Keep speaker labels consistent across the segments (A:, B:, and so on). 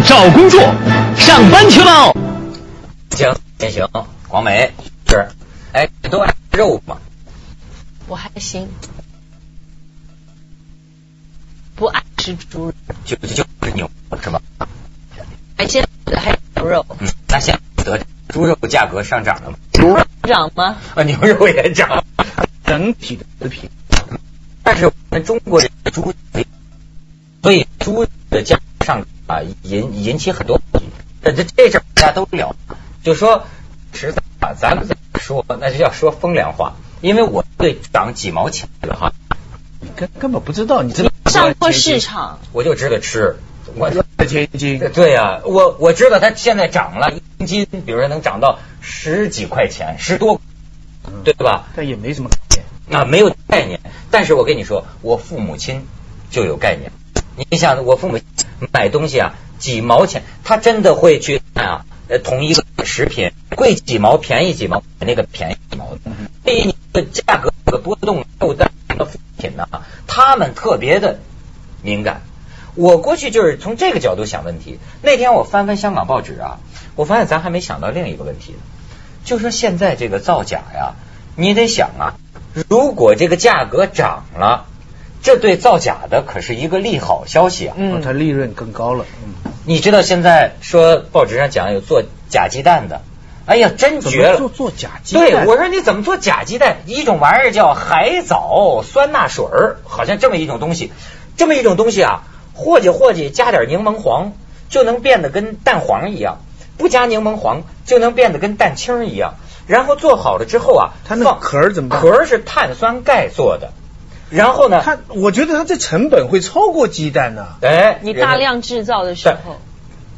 A: 找工作，上班去喽！
B: 行，先行，广美是，哎，都爱肉吗？
C: 我还行，不爱吃猪肉，
B: 就就就是牛是吧？
C: 哎，现在还有牛肉，
B: 嗯，那现在得猪肉价格上涨了吗？
C: 猪肉涨吗？
B: 啊，牛肉也涨，
D: 整体的食品。
B: 但是我们中国人猪，所以猪的价上啊引引起很多，这这这事大家都聊，就说实在啊，咱们说那就要说风凉话，因为我对涨几毛钱的哈，
D: 根根本不知道，你知道
C: 上过市场，
B: 我就知道吃。我
D: 在天津，
B: 对呀、我我知道它现在涨了一斤，比如说能涨到十几块钱，十多，对吧？
D: 但也没什么概念。
B: 啊，没有概念。但是我跟你说，我父母亲就有概念。你想，我父母买东西啊，几毛钱，他真的会去看啊，呃，同一个食品贵几毛，便宜几毛，那个便宜几毛的。对于你的价格这个波动又在的品呢，他们特别的敏感。我过去就是从这个角度想问题。那天我翻翻香港报纸啊，我发现咱还没想到另一个问题，就说现在这个造假呀，你得想啊，如果这个价格涨了，这对造假的可是一个利好消息啊。
D: 嗯，它利润更高了。嗯，
B: 你知道现在说报纸上讲有做假鸡蛋的，哎呀，真绝了！
D: 么做做假鸡蛋？
B: 对，我说你怎么做假鸡蛋？一种玩意儿叫海藻酸钠水儿，好像这么一种东西，这么一种东西啊，和计和计，加点柠檬黄，就能变得跟蛋黄一样；不加柠檬黄，就能变得跟蛋清一样。然后做好了之后啊，
D: 它那个壳儿怎么办
B: 壳儿是碳酸钙做的，然后呢，
D: 它，我觉得它这成本会超过鸡蛋呢。
B: 哎，
C: 你大量制造的时候，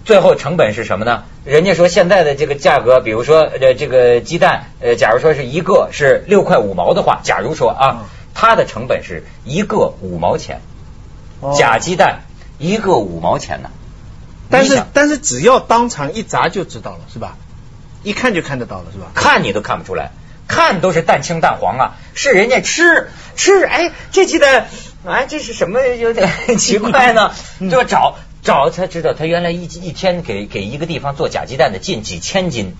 B: 最后成本是什么呢？人家说现在的这个价格，比如说呃这个鸡蛋，呃假如说是一个是六块五毛的话，假如说啊
D: 嗯，
B: 它的成本是一个五毛钱，
D: 哦
B: 假鸡蛋一个五毛钱呢。
D: 但是但是只要当场一砸就知道了，是吧？一看就看得到了，是吧？
B: 看你都看不出来，看都是蛋清蛋黄啊，是人家吃吃，哎，这鸡蛋，哎，这是什么？有点奇怪呢，
D: 嗯
B: 就找找才知道，他原来一一天给给一个地方做假鸡蛋的进几千斤，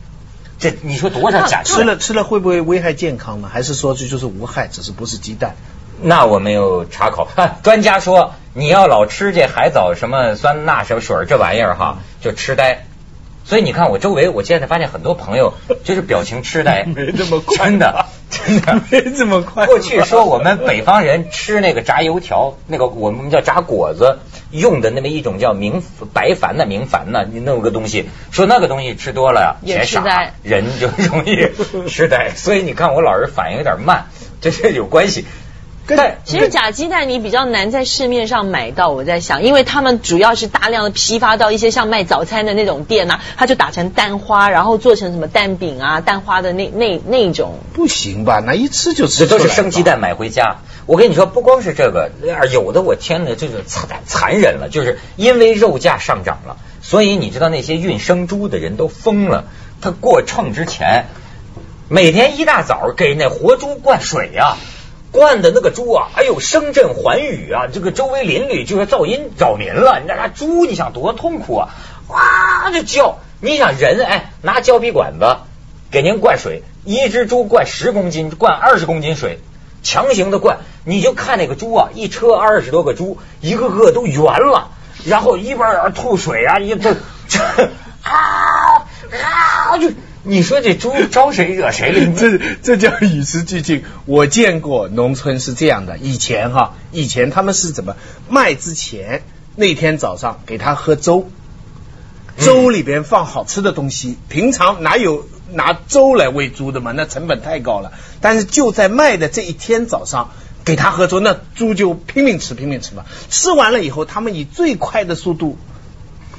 B: 这你说多少假鸡蛋？
D: 吃了吃了会不会危害健康呢？还是说这就是无害，只是不是鸡蛋？
B: 那我没有查考，啊、专家说你要老吃这海藻什么酸钠什么水这玩意儿哈，就痴呆。所以你看我周围，我现在发现很多朋友 就是表情痴呆，
D: 没这么快
B: 真的真的。
D: 没这么快
B: 过去说我们北方人吃那个炸油条，那个我们叫炸果子，用的那么一种叫明白矾的明矾呢，你弄个东西，说那个东西吃多了呀，
C: 也痴呆，
B: 人就容易 痴呆。所以你看我老是反应有点慢，这是有关系。但
C: 其实假鸡蛋你比较难在市面上买到，我在想，因为他们主要是大量的批发到一些像卖早餐的那种店呐、他就打成蛋花，然后做成什么蛋饼啊、蛋花的那那那种。
D: 不行吧？那一吃就
B: 这都是。生鸡蛋买回家。我跟你说，不光是这个，有的我天呐，这个残残忍了，就是因为肉价上涨了，所以你知道那些运生猪的人都疯了。他过秤之前，每天一大早给那活猪灌水呀、灌的那个猪啊，哎呦声震寰宇啊！这个周围邻里就说噪音扰民了。你知道那猪，你想多痛苦啊！哇就叫。你想人哎，拿胶皮管子给您灌水，一只猪灌十公斤，灌二十公斤水，强行的灌，你就看那个猪啊，一车二十多个猪，一个个都圆了，然后一边儿吐水啊，一这这 啊啊就。你说这猪招谁惹谁了？你
D: 这这叫与时俱进。我见过农村是这样的，以前哈，以前他们是怎么卖之前那天早上给他喝粥，粥里边放好吃的东西。平常哪有拿粥来喂猪的嘛？那成本太高了。但是就在卖的这一天早上。给他喝粥，那猪就拼命吃，拼命吃嘛。吃完了以后，他们以最快的速度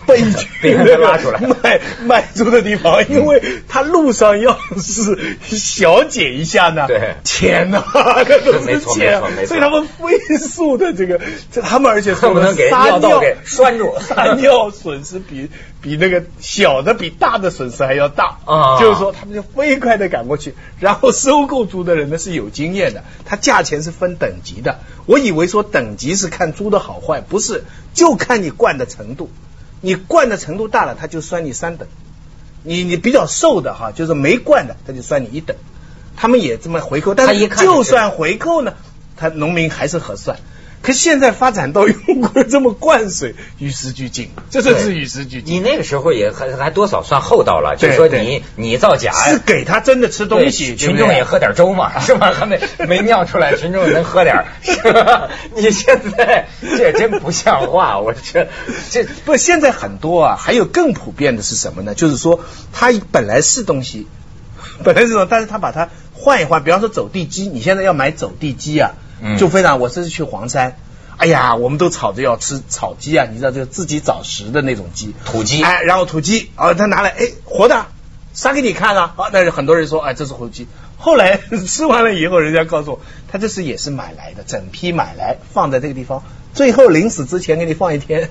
D: 奔去
B: 别让他拉出来。
D: 卖卖猪的地方，因为他路上要是小解一下呢，
B: 对。
D: 钱呐，那都
B: 没错
D: 是钱
B: 没错没错，
D: 所以他们飞速的这个，这他们而且
B: 恨不能给
D: 撒
B: 尿道给拴住。
D: 撒尿损失比比那个小的比大的损失还要大
B: 啊。
D: 就是说他们就飞快的赶过去，然后收购猪的人呢是有经验的，他价钱是分等级的。我以为说等级是看猪的好坏，不是，就看你惯的程度。你灌的程度大了，他就算你三等；你你比较瘦的哈，就是没灌的，他就算你一等。他们也这么回扣，但是
B: 就
D: 就算回扣呢，他农民还是核算。可现在发展到用过这么灌水，与时俱进，这真是与时俱进。
B: 你那个时候也还还多少算厚道了，就是说你你造假
D: 是。给他真的吃东西，
B: 群众也喝点粥嘛，是吧？他没没尿出来，群众能喝点儿，是吧？你现在这真不像话，我这这
D: 不，现在很多啊，还有更普遍的是什么呢？就是说，它本来是东西，本来是东西，但是他把它换一换，比方说走地鸡，你现在要买走地鸡啊，
B: 嗯
D: 就非常，我这次去黄山。哎呀，我们都吵着要吃草鸡啊，你知道，就是自己找食的那种鸡，
B: 土鸡
D: 哎，然后土鸡，啊，他拿来，哎，活的，杀给你看啊，啊，那很多人说，哎，这是活鸡。后来 吃完了以后，人家告诉我，他这是也是买来的，整批买来放在这个地方，最后临死之前给你放一天。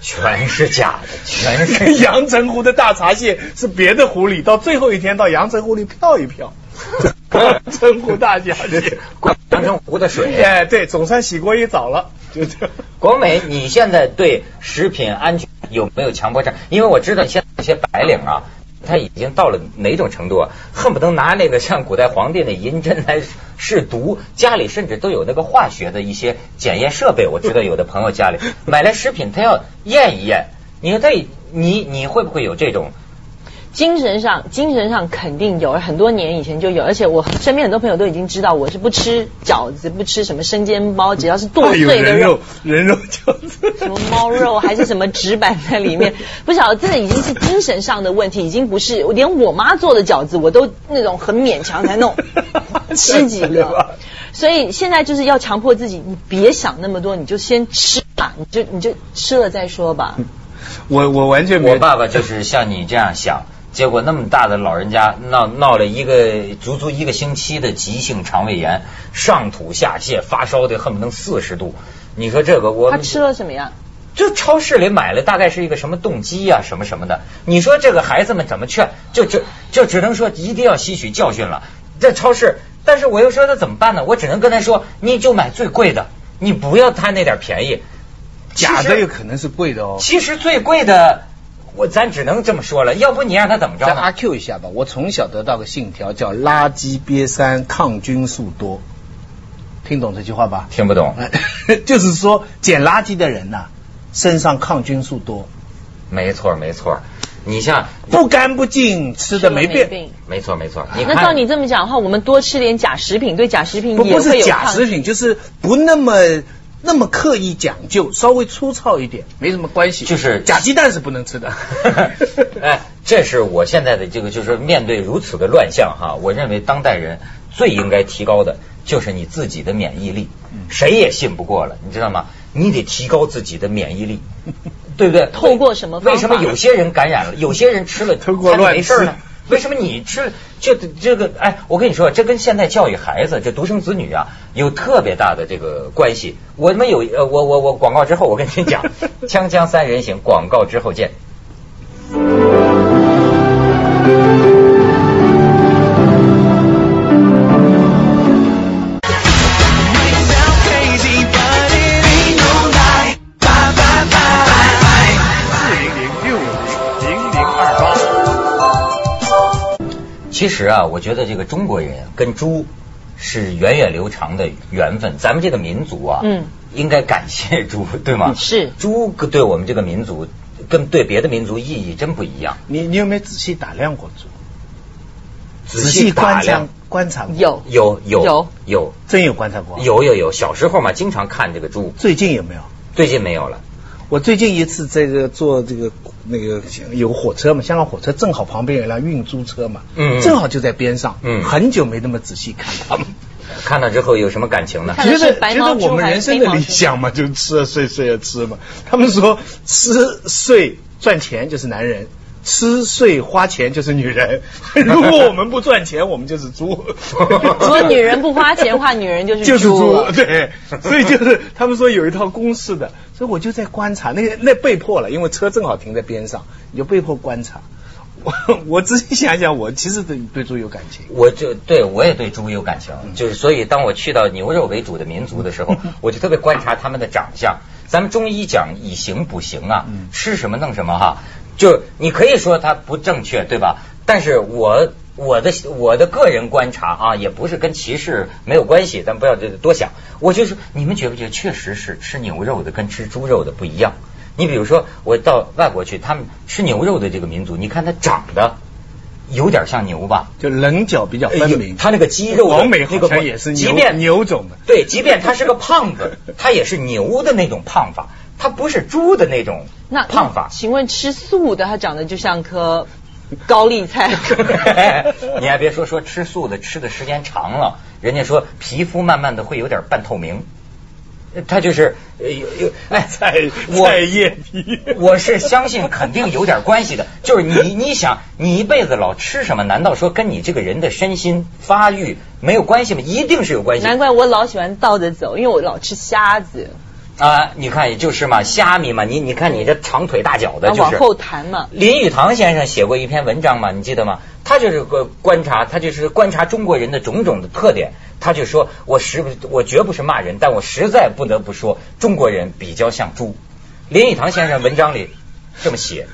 B: 全是假的，全是
D: 跟阳澄湖的大闸蟹是别的湖里，到最后一天到阳澄湖里漂一漂。阳澄湖大闸蟹，
B: 阳澄湖的水。
D: 哎，对，总算洗过一澡了，就这样。
B: 国美，你现在对食品安全有没有强迫症？因为我知道现在有些白领啊，他已经到了哪种程度啊，恨不得拿那个像古代皇帝那银针来试毒，家里甚至都有那个化学的一些检验设备。我知道有的朋友家里买来食品，他要验一验。你说他，你你会不会有这种？
C: 精神上，精神上肯定有，很多年以前就有，而且我身边很多朋友都已经知道我是不吃饺子，不吃什么生煎包，只要是剁碎的肉。
D: 人肉，，人肉饺子，
C: 什么猫肉还是什么纸板在里面，不晓得这个已经是精神上的问题，已经不是连我妈做的饺子我都那种很勉强才弄 吃几个，所以现在就是要强迫自己，你别想那么多，你就先吃吧，你就你就吃了再说吧。
D: 我我完全没有。
B: 我爸爸就是像你这样想，结果那么大的老人家闹闹了一个足足一个星期的急性肠胃炎，上吐下泻，发烧的恨不得四十度。你说这个我
C: 他吃了什么呀？
B: 就超市里买了，大概是一个什么动机呀、什么什么的。你说这个孩子们怎么劝？就就就只能说一定要吸取教训了。这超市，但是我又说那怎么办呢？我只能跟他说，你就买最贵的，你不要贪那点便宜。
D: 假的有可能是贵的哦。
B: 其实最贵的，我咱只能这么说了，要不你让他怎么着
D: 再阿？Q 一下吧，我从小得到个信条叫垃圾瘪三，抗菌素多，听懂这句话吧？
B: 听不懂，
D: 哎 就是说捡垃圾的人呐、身上抗菌素多，
B: 没错没错。你像，
D: 不干不净，吃的没变。
C: 病。
B: 没错没错。你看
C: 那照你这么讲的话，我们多吃点假食品，对假食品
D: 不不是
C: 也会有抗
D: 假食品，就是不那么那么刻意讲究，稍微粗糙一点，没什么关系。
B: 就是
D: 假鸡蛋是不能吃的。
B: 哎，这是我现在的这个，就是面对如此的乱象哈，我认为当代人最应该提高的就是你自己的免疫力，谁也信不过了，你知道吗？你得提高自己的免疫力，对不对？
C: 透过什么
B: 为什么有些人感染了，有些人吃了
D: 透过乱
B: 没事呢？为什么你吃这这个？哎，我跟你说，这跟现在教育孩子，这独生子女啊，有特别大的这个关系。我们有呃，我我我广告之后，我跟你讲，锵锵三人行，广告之后见。其实啊，我觉得这个中国人跟猪是源远流长的缘分。咱们这个民族啊，
C: 嗯，
B: 应该感谢猪，对吗？
C: 是
B: 猪对我们这个民族跟对别的民族意义真不一样。
D: 你你有没有仔细打量过猪？
B: 仔细打
D: 观察
B: 量，
D: 观察过，
C: 有
B: 有有
C: 有
B: 有
D: 真有观察过。，
B: 有有有，小时候嘛，经常看这个猪，
D: 最近有没有？
B: 最近没有了。
D: 我最近一次这个做这个那个有火车嘛，香港火车正好旁边有一辆运猪车嘛，
B: 嗯
D: 正好就在边上，
B: 嗯
D: 很久没那么仔细看他们，
B: 看了之后有什么感情呢？
D: 觉得觉得我们人生的理想嘛，就吃啊睡，睡啊吃嘛。他们说吃睡赚钱就是男人。吃睡花钱就是女人，如果我们不赚钱，我们就是猪。
C: 如果女人不花钱的话，女人就是
D: 就是猪。对，所以就是他们说有一套公式的，所以我就在观察那个那被迫了，因为车正好停在边上，你就被迫观察。我 我仔细想想，我其实对对猪有感情。
B: 我就对我也对猪有感情，就是所以当我去到牛肉为主的民族的时候，我就特别观察他们的长相。咱们中医讲以形补形啊，吃什么弄什么哈。就你可以说它不正确，对吧？但是我我的我的个人观察啊，也不是跟歧视没有关系，咱不要多想。我就是你们觉不觉得，确实是吃牛肉的跟吃猪肉的不一样？你比如说，我到外国去，他们吃牛肉的这个民族，你看他长得有点像牛吧？
D: 就棱角比较分明，
B: 他那个肌肉，
D: 王美好像也是牛，
B: 即便
D: 牛种的，
B: 对，即便他是个胖子，他也是牛的那种胖法。它不是猪的那种胖法。
C: 请问吃素的，它长得就像颗 高丽菜。
B: 你还别说，说吃素的吃的时间长了，人家说皮肤慢慢的会有点半透明。它就是有有
D: 哎，菜菜叶皮。
B: 我是相信肯定有点关系的。就是你你想，你一辈子老吃什么？难道说跟你这个人的身心发育没有关系吗？一定是有关系。
C: 难怪我老喜欢倒着走，因为我老吃虾子。
B: 啊，你看也就是嘛，虾米嘛，你你看你这长腿大脚的，就是往
C: 后弹嘛。
B: 林语堂先生写过一篇文章嘛，你记得吗？他就是个观察，他就是观察中国人的种种的特点。他就说，我实我绝不是骂人，但我实在不得不说，中国人比较像猪。林语堂先生文章里这么写。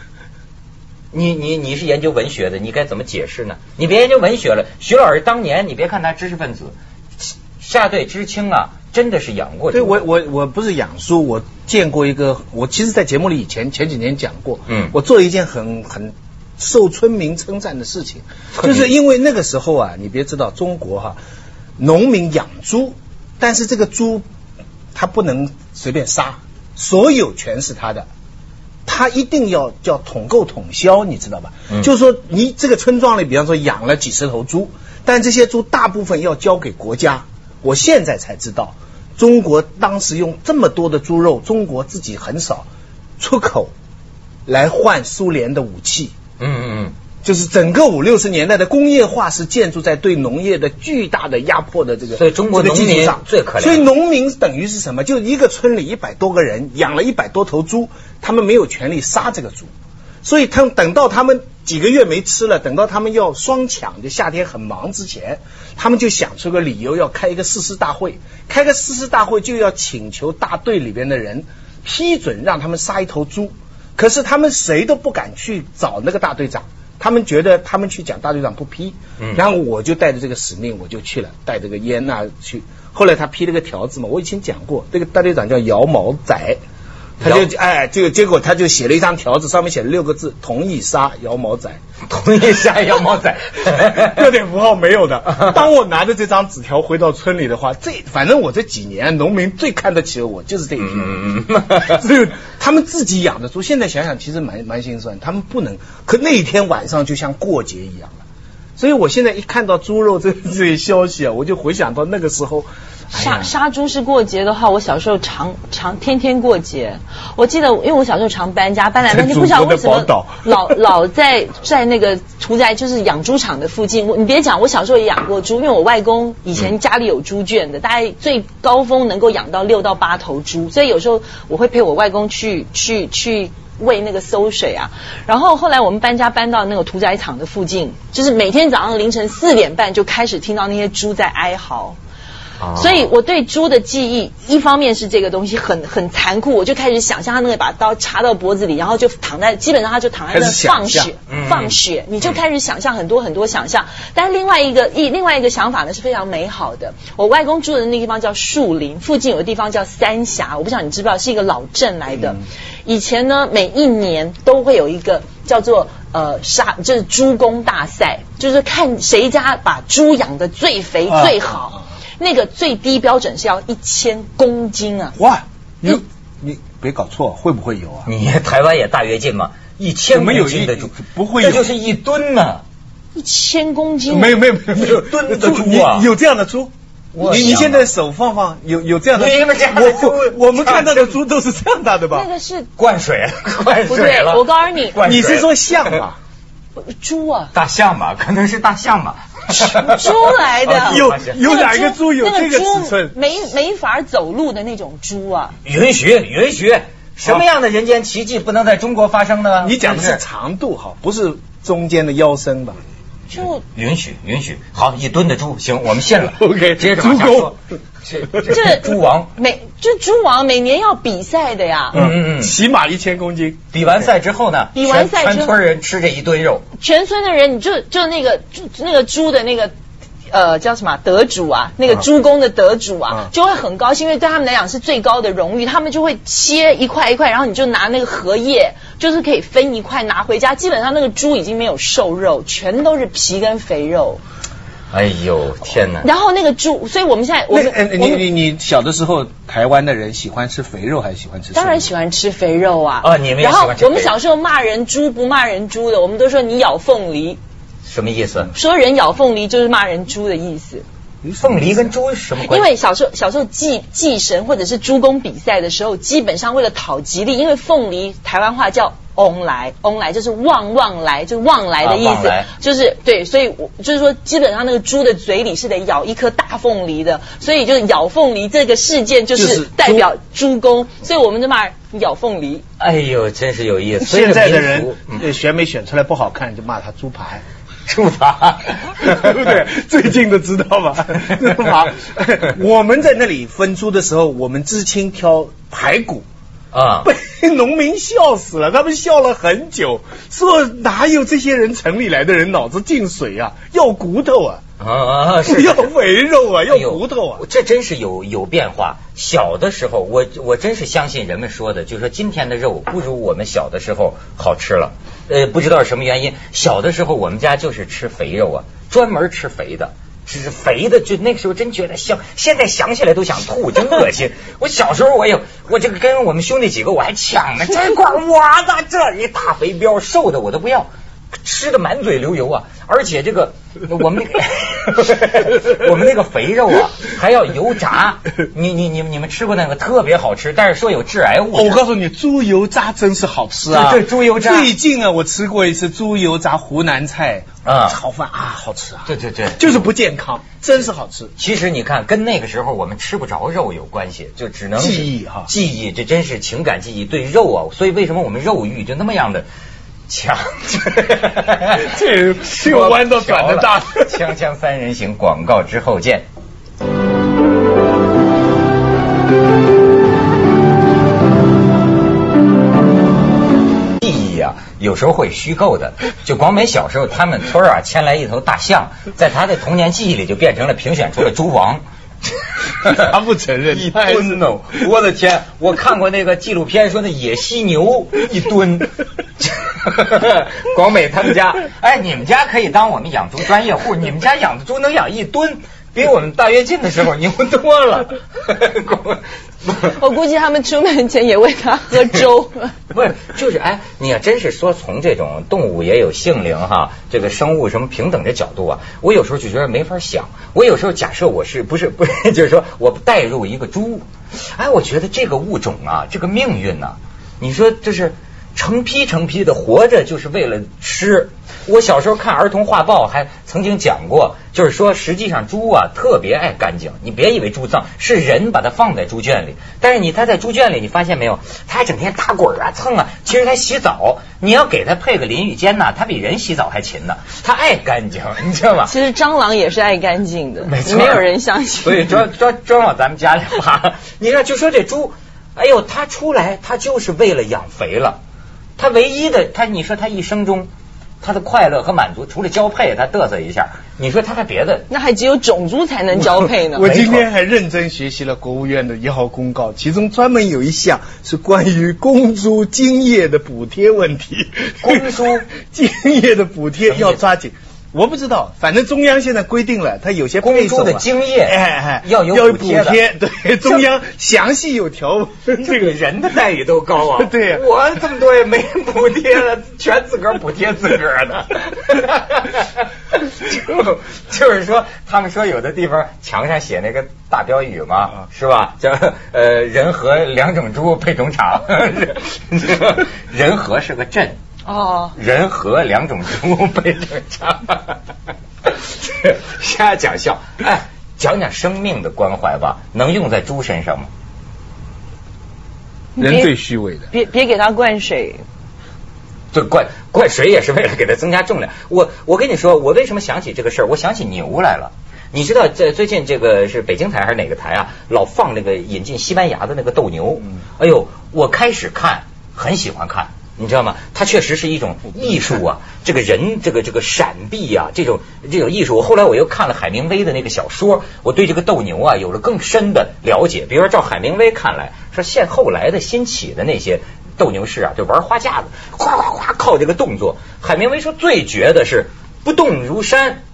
B: 你你你是研究文学的，你该怎么解释呢？你别研究文学了，徐老师当年你别看他知识分子，下对知青啊。真的是养过？
D: 对我我我不是养猪，我见过一个，我其实，在节目里以前前几年讲过，嗯，我做一件很很受村民称赞的事情，就是因为那个时候啊，你别知道中国哈，农民养猪，但是这个猪他不能随便杀，所有权是他的，他一定要叫统购统销，你知道吧？就是说，你这个村庄里，比方说养了几十头猪，但这些猪大部分要交给国家，我现在才知道。中国当时用这么多的猪肉，中国自己很少出口来换苏联的武器。嗯嗯嗯，就是整个五六十年代的工业化是建筑在对农业的巨大的压迫的这个，
B: 所以中国农民最可怜。
D: 所以农民等于是什么？就一个村里一百多个人养了一百多头猪，他们没有权利杀这个猪。所以他们等到他们几个月没吃了，等到他们要双抢，就夏天很忙之前，他们就想出个理由要开一个誓师大会，开个誓师大会就要请求大队里边的人批准让他们杀一头猪，可是他们谁都不敢去找那个大队长，他们觉得他们去讲大队长不批，然后我就带着这个使命我就去了，带着个烟呐去，后来他批了个条子嘛，我以前讲过，这个大队长叫姚毛仔。他就哎，就结果他就写了一张条子，上面写了六个字：同意杀姚毛仔，
B: 同意杀姚毛仔，
D: 标点符号没有的。当我拿着这张纸条回到村里的话，这反正我这几年农民最看得起我就是这一篇。只有他们自己养的猪，现在想想其实蛮蛮心酸。他们不能，可那一天晚上就像过节一样了。所以我现在一看到猪肉这这些消息啊，我就回想到那个时候。
C: 杀杀猪是过节的话，我小时候常常天天过节。我记得，因为我小时候常搬家，搬来搬去，不知道为什么老老在在那个屠宰，就是养猪场的附近。我你别讲，我小时候也养过猪，因为我外公以前家里有猪圈的，大概最高峰能够养到六到八头猪，所以有时候我会陪我外公去去去喂那个馊水啊。然后后来我们搬家搬到那个屠宰场的附近，就是每天早上凌晨四点半就开始听到那些猪在哀嚎。所以，我对猪的记忆，一方面是这个东西很很残酷，我就开始想象他那个把刀插到脖子里，然后就躺在，基本上他就躺在那放血，放血，你就开始想象很多很多想象。但是另外一个一另外一个想法呢是非常美好的。我外公住的那地方叫树林，附近有个地方叫三峡，我不知道你知不知道，是一个老镇来的。以前呢，每一年都会有一个叫做呃杀，就是猪公大赛，就是看谁家把猪养的最肥最好。那个最低标准是要一千公斤啊！
D: 哇，你你别搞错，会不会有啊？
B: 你台湾也大跃进嘛，一千公斤的猪
D: 不会有，
B: 这就是一吨呢。
C: 一千公斤？
D: 没有没有没有没有
B: 吨的猪啊！
D: 有这样的猪？你你现在手放放，有有这样的？
B: 你们家的猪
D: 我我们看到的猪都是这样大的吧
C: 那？个是
B: 灌水了，灌
C: 不对
B: 水了。
C: 我告诉你
B: 灌水
D: 你是说象吧？
C: 猪啊，
B: 大象吧？可能是大象吧。
C: 猪来的
B: 哦
D: 有有哪个猪有
C: 那
D: 这个
C: 猪
D: 尺寸？
C: 没没法走路的那种猪啊，
B: 允许允许，什么样的人间奇迹不能在中国发生呢？
D: 你讲的是长度哈，不是中间的腰身吧？
C: 就
B: 允许允许，好一吨的猪，行，我们信了。
D: OK，
B: 接着往下说。这猪王
C: 每这猪王每年要比赛的呀，
B: 嗯嗯嗯
D: 起码一千公斤。
B: 比完赛之后呢，
C: 比完赛之后
B: 全全村人吃这一吨肉，
C: 全村的人，你就就那个猪那个猪的那个。呃，叫什么得主啊？那个
D: 啊
C: 猪公的得主啊，
D: 啊
C: 就会很高兴，因为对他们来讲是最高的荣誉。他们就会切一块一块，然后你就拿那个荷叶，就是可以分一块拿回家。基本上那个猪已经没有瘦肉，全都是皮跟肥肉。
B: 哎呦天哪！
C: 然后那个猪，所以我们现在我们
D: 那呃你你你小的时候，台湾的人喜欢吃肥肉还是喜欢吃？
C: 当然喜。欢吃肥肉啊。
B: 啊你们也
C: 然后
B: 喜欢吃
C: 我们小时候骂人猪不骂人猪的，我们都说你咬凤梨，
B: 什么意思？
C: 说人咬凤梨就是骂人猪的意思。
B: 凤梨跟猪是什么关系？
C: 因为小时候小时候祭祭神或者是猪公比赛的时候，基本上为了讨吉利，因为凤梨台湾话叫翁来，翁来就是旺旺来，就是旺来的意思，
B: 啊
C: 就是对，所以我就是说，基本上那个猪的嘴里是得咬一颗大凤梨的，所以就是咬凤梨这个事件就
D: 就是
C: 是代表猪公，所以我们就骂咬凤梨。
B: 哎呦，真是有意思。
D: 现在的人选美选出来不好看，就骂他猪排。
B: 猪扒，
D: 对不对？最近的知道吧？处罚，我们在那里分猪的时候，我们知青挑排骨，
B: 啊，
D: 被农民笑死了，他们笑了很久，说哪有这些人城里来的人脑子进水啊？要骨头啊，
B: 啊啊，是
D: 要肥肉啊，要骨头啊。
B: 这真是有有变化。小的时候，我我真是相信人们说的，就是说今天的肉不如我们小的时候好吃了。呃，不知道是什么原因，小的时候我们家就是吃肥肉啊，专门吃肥的。吃肥的，就那个时候真觉得香，现在想起来都想吐，真恶心。我小时候我也，我这个跟我们兄弟几个我还抢呢，这块我的这一大肥膘，瘦的我都不要。吃的满嘴流油啊！而且这个 我们那个我们那个肥肉啊，还要油炸。你你你你们吃过那个特别好吃，但是说有致癌物。
D: 我告诉你，猪油渣真是好吃啊！
B: 对对猪油渣
D: 最近啊，我吃过一次猪油炸湖南菜
B: 啊
D: 炒饭啊，好吃啊！
B: 对对对，
D: 就是不健康，真是好吃。
B: 其实你看，跟那个时候我们吃不着肉有关系，就只能
D: 记忆哈
B: 记忆这真是情感记忆，对肉啊，所以为什么我们肉欲就那么样的强？
D: 这这个弯都转得大
B: 说飘了锵锵三人行，广告之后见。记忆啊，有时候会虚构的。就广美小时候，他们村儿啊牵来一头大象，在他的童年记忆里就变成了评选出了猪王。
D: 他不承认
B: 一吨哦！我的天，我看过那个纪录片，说那野犀牛一吨。广美他们家，哎，你们家可以当我们养猪专业户，你们家养的猪能养一吨，比我们大跃进的时候牛多了。
C: 我估计他们出门前也喂它喝粥。
B: 不是，就是哎，你要真是说从这种动物也有性灵哈，这个生物什么平等的角度啊，我有时候就觉得没法想。我有时候假设我是不是不是，就是说我带入一个猪，哎，我觉得这个物种啊，这个命运呐、你说这是成批成批的活着，就是为了吃。我小时候看儿童画报还曾经讲过，就是说实际上猪啊特别爱干净，你别以为猪脏，是人把它放在猪圈里，但是你它在猪圈里，你发现没有，它还整天打滚啊蹭啊，其实它洗澡，你要给它配个淋浴间呐，它比人洗澡还勤呢，它爱干净，你知道吗？
C: 其实蟑螂也是爱干净的，
B: 没错
C: 没有人相信。
B: 所以专专专往咱们家里爬。你看，就说这猪，哎呦，它出来，它就是为了养肥了。它唯一的，他你说他一生中，他的快乐和满足，除了交配，他嘚瑟一下，你说他还别的？
C: 那还只有种族才能交配呢。
D: 我今天还认真学习了国务院的一号公告，其中专门有一项是关于公猪精液的补贴问题。
B: 公猪
D: 精液的补贴要抓紧。我不知道，反正中央现在规定了，它有些
B: 公
D: 配送啊
B: 猪的精液
D: 哎哎
B: 要有
D: 要
B: 补贴
D: 对，中央详细有条文，
B: 这个人的待遇都高啊！
D: 对
B: 我这么多也没补贴了，全自个儿补贴自个儿的。就就是说，他们说有的地方墙上写那个大标语嘛，
D: 啊
B: 是吧？叫呃人和两种猪配种场，人和是个镇，
C: 哦，
B: 人和两种猪配种场。瞎讲笑，哎，讲讲生命的关怀吧，能用在猪身上吗？
D: 人最虚伪的。
C: 别别给它灌水，
B: 这灌灌水也是为了给它增加重量。我我跟你说，我为什么想起这个事儿？我想起牛来了。你知道，这最近这个是北京台还是哪个台啊？老放那个引进西班牙的那个斗牛。
D: 嗯
B: 哎呦，我开始看，很喜欢看。你知道吗？它确实是一种艺术啊，这个人这个这个闪避啊，这种这种艺术。我后来我又看了海明威的那个小说，我对这个斗牛啊有了更深的了解。比如说，照海明威看来，说现后来的新起的那些斗牛士啊，就玩花架子，哗哗哗靠这个动作。海明威说最绝的是不动如山，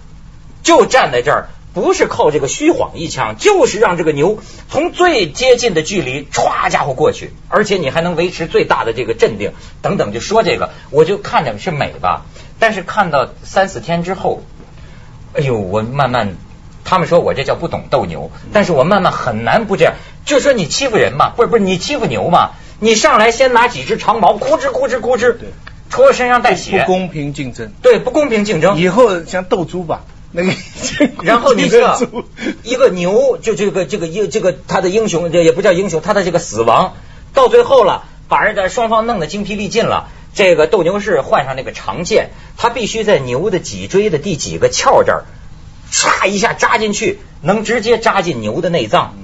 B: 就站在这儿，不是靠这个虚晃一枪，就是让这个牛从最接近的距离歘家伙过去，而且你还能维持最大的这个镇定，等等。就说这个，我就看着是美吧，但是看到三四天之后，哎呦，我慢慢。他们说我这叫不懂斗牛，但是我慢慢很难不这样。就说你欺负人嘛，不是不是你欺负牛嘛？你上来先拿几只长矛，咕吱咕吱咕吱
D: 对，
B: 戳身上带血，
D: 不公平竞争。
B: 对不公平竞争。
D: 以后像斗猪吧，那个
B: 然后你知道，一个牛就这个这个英这个他的英雄，这也不叫英雄，他的这个死亡到最后了，把人家双方弄得精疲力尽了。这个斗牛士换上那个长剑，他必须在牛的脊椎的第几个鞘这儿，唰一下扎进去，能直接扎进牛的内脏，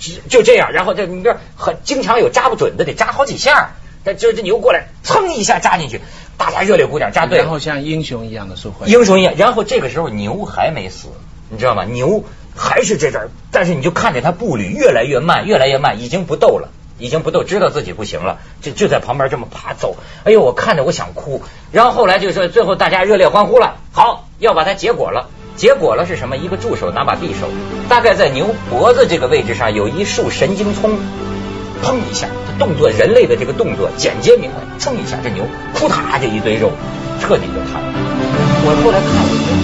B: 只就这样。然后这你这很经常有扎不准的，得扎好几下。但这这牛过来，噌一下扎进去，大家热烈鼓掌，扎对了
D: 然。后像英雄一样的受欢迎。
B: 英雄一样。然后这个时候牛还没死，你知道吗？牛还是这阵儿，但是你就看着它步履越来越慢，越来越慢，已经不斗了。已经不斗，知道自己不行了，就就在旁边这么爬走。哎呦，我看着我想哭。然后后来就说，最后大家热烈欢呼了，好，要把它结果了。结果了是什么？一个助手拿把匕首，大概在牛脖子这个位置上有一束神经葱，砰一下，动作人类的这个动作简洁明快，蹭一下，这牛扑嗒这一堆肉彻底就瘫了。我后来看，我觉得